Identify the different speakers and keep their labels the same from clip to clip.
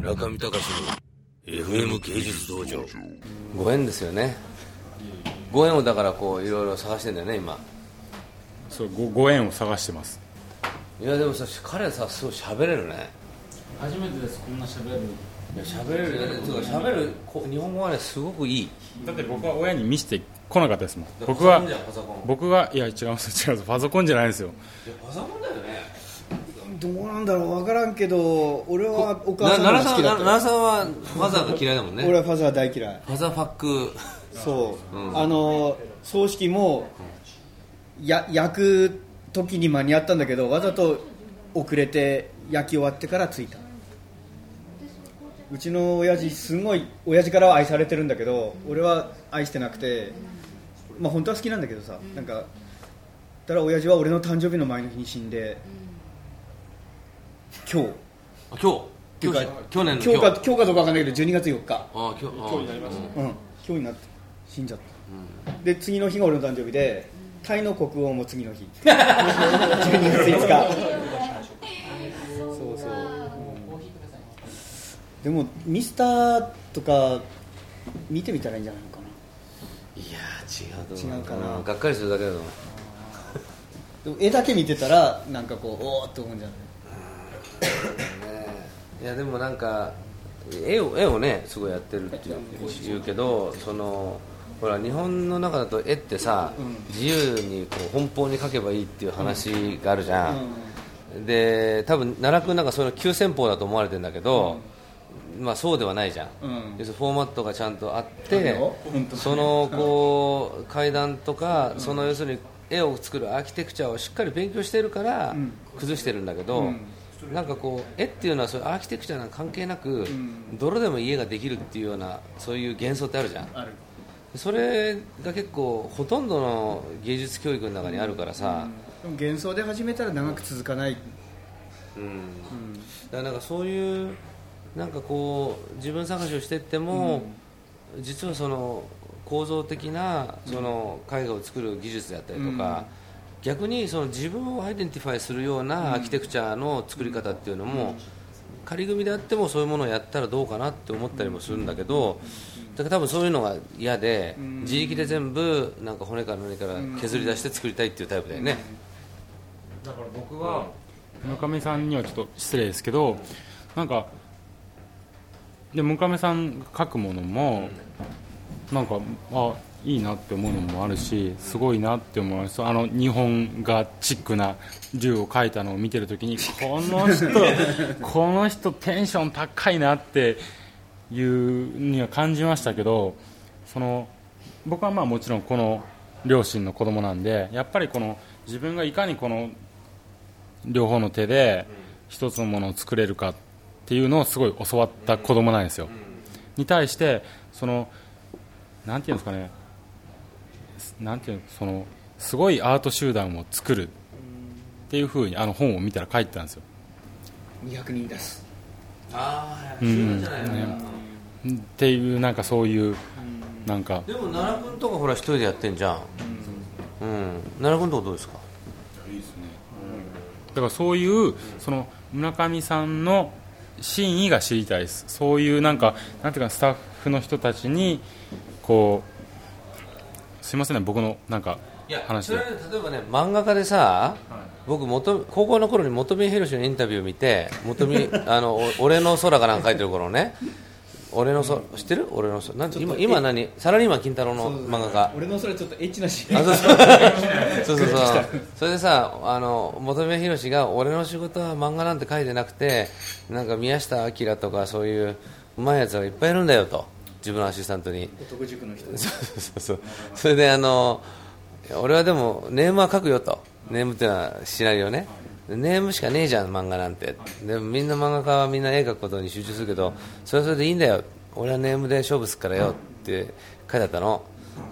Speaker 1: 村上隆の FM 芸術道場。ご縁ですよね。ご縁をだからこういろいろ探してんだよね今。
Speaker 2: そうごご縁を探してます。
Speaker 1: いやでもさ彼さすごい喋れるね。
Speaker 3: 初めてですこんな喋れる
Speaker 1: いや喋れるよ。ねていうか喋るこ日本語はねすごくいい。
Speaker 2: だって僕は親に見せてこなかったですもん。僕は僕がいや違います違います。パソコンじゃないですよ。
Speaker 1: いやパソコンだよね
Speaker 4: どうなんだろう分からんけど俺はお母さんが好きだったよ。
Speaker 1: 奈良さんはファザーが嫌いだもんね。
Speaker 4: 俺はファザー大嫌い
Speaker 1: ファザーファック。
Speaker 4: そう、
Speaker 1: うん。
Speaker 4: あの葬式もや焼く時に間に合ったんだけどわざと遅れて焼き終わってから着いた。うちの親父すごい親父からは愛されてるんだけど俺は愛してなくてまあ本当は好きなんだけどさ、なんかたら親父は俺の誕生日の前の日に死んで今日。
Speaker 1: あ今日？今日
Speaker 4: ていうか
Speaker 1: 去年の
Speaker 4: 今日か今日。かどうか分かんないけど12月4日。
Speaker 1: あ今日今日になります。
Speaker 4: うん、今日になって死んじゃった、で次の日が俺の誕生日でタイの国王も次の日。12月5日。そうそう、でもミスターとか見てみたらいいんじゃないのかな。い
Speaker 1: やー違うと思う
Speaker 4: 違うかな。ん
Speaker 1: がっかりするだけだと思う。
Speaker 4: でも絵だけ見てたらなんかこうおおって思うんじゃない？
Speaker 1: いやでもなんか絵を絵をねすごいやってるっていう言うけどそのほら日本の中だと絵ってさ、自由にこう奔放に描けばいいっていう話があるじゃん、で多分奈良君なんかその急先鋒だと思われてるんだけど、まあそうではないじゃん、
Speaker 4: うん。
Speaker 1: 要するにフォーマットがちゃんとあっ
Speaker 4: あ
Speaker 1: てそのこう階段とか、その要するに絵を作るアーキテクチャをしっかり勉強してるから
Speaker 4: ん。
Speaker 1: 崩してるんだけど、
Speaker 4: うん
Speaker 1: なんかこう絵っていうのはそういうアーキテクチャなんか関係なく、泥でも家ができるっていうようなそういう幻想ってあるじゃん。
Speaker 4: ある。
Speaker 1: それが結構ほとんどの芸術教育の中にあるからさ、
Speaker 4: でも幻想で始めたら長く続かない、
Speaker 1: うん。だからなんかそういうなんかこう自分探しをしていっても、実はその構造的なその絵画を作る技術であったりとか、逆にその自分を identify するようなアーキテクチャの作り方っていうのも、仮組であってもそういうものをやったらどうかなって思ったりもするんだけど、だから多分そういうのが嫌で、自力で全部なんか骨から何から削り出して作りたいっていうタイプだよね、
Speaker 2: だから僕は村上さんにはちょっと失礼ですけどなんかで村上さんが書くものもなんかあいいなって思うのもあるしすごいなって思いますあの日本画チックな銃を描いたのを見てるときにこの人 この人テンション高いなっていうには感じましたけどその僕はまあもちろんこの両親の子供なんでやっぱりこの自分がいかにこの両方の手で一つのものを作れるかっていうのをすごい教わった子供なんですよ。に対してそのなんていうんですかねなんていうのそのすごいアート集団を作るっていうふうにあの本を見たら書いてたんですよ。
Speaker 4: 200人出す。
Speaker 1: ああ
Speaker 2: うん。うんっていうなんかそういうなんか。
Speaker 1: でも奈良君とかほら一人でやってんじゃん、うん。奈良君とかどうですか？
Speaker 2: だからそういうその村上さんの真意が知りたいです。そういうなんかなんていうかスタッフの人たちにこうすいませんね僕のなんか
Speaker 1: いや
Speaker 2: 話で
Speaker 1: 例えばね漫画家でさ、僕元高校の頃に本宮宏のインタビューを見て本宮 あのお俺の空かなんか書いてる頃ね。俺の空知ってる？俺の空なん今今何？サラリーマン金太郎の漫画家。
Speaker 4: 俺のそれちょっとエッチなシ
Speaker 1: あ
Speaker 4: ーン。
Speaker 1: そうそう。そうそうそう。それでさあの本宮宏が俺の仕事は漫画なんて書いてなくてなんか宮下明とかそういううまいやつがいっぱいいるんだよと自分のアシスタントに。
Speaker 4: 男塾の人
Speaker 1: そうそうそうそれであの俺はでもネームは書くよと。ネームっていうのはシナリオね。ネームしかねえじゃん漫画なんて。でもみんな漫画家はみんな絵描くことに集中するけどそれはそれでいいんだよ。俺はネームで勝負するからよって書いてあったの。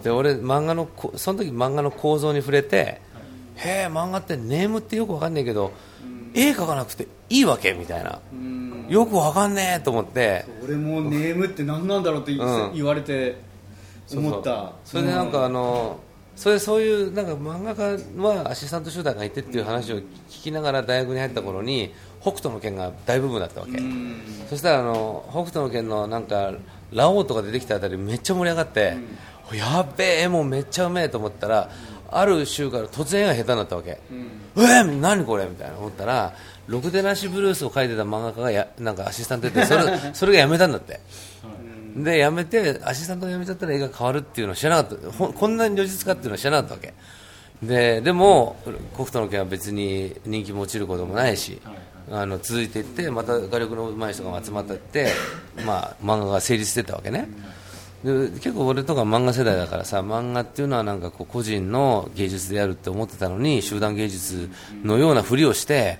Speaker 1: で俺漫画のこその時漫画の構造に触れてへえ漫画ってネームってよくわかんないけど絵描かなくていいわけみたいな。よくわかんねえと思って。
Speaker 4: 俺もネームって何なんだろうって言,、われて思った。
Speaker 1: それでなんかあの、それそういうなんか漫画家はアシスタント集団がいてっていう話を聞きながら大学に入った頃に北斗の拳が大部分だったわけ。そしたらあの北斗の拳のなんかラオウとか出てきたあたりめっちゃ盛り上がって、やっべえもうめっちゃうめえと思ったらある週から突然絵が下手になったわけ、えー、何これみたいな思ったらろくでなしブルースを描いてた漫画家がやなんかアシスタントやってそれ それがやめたんだって、でやめてアシスタントがやめちゃったら絵が変わるっていうのを知らなかった。こんなに如実かっていうのは知らなかったわけ。ででも北斗の拳は別に人気も落ちることもないし、あの続いていってまた画力の上手い人が集まっていって、まあ、漫画が成立してたわけねで結構俺とか漫画世代だからさ漫画っていうのはなんかこう個人の芸術であるって思ってたのに集団芸術のようなふりをして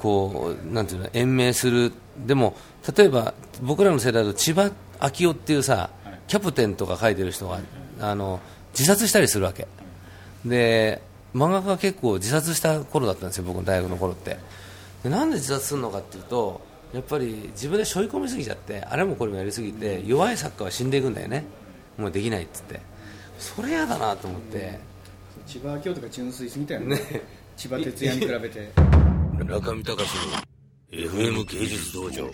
Speaker 1: こうなんていうの延命する。でも例えば僕らの世代だと千葉昭夫っていうさキャプテンとか書いてる人があの自殺したりするわけ。で漫画家が結構自殺した頃だったんですよ僕の大学の頃って。でなんで自殺するのかっていうとやっぱり自分で背負い込みすぎちゃってあれもこれもやりすぎて弱い作家は死んでいくんだよね。もうできないっつって。それ嫌だなと思って。
Speaker 4: 千葉明夫とか純粋すぎたよね。千葉哲也に比べて。
Speaker 1: 中見隆の FM 芸術道場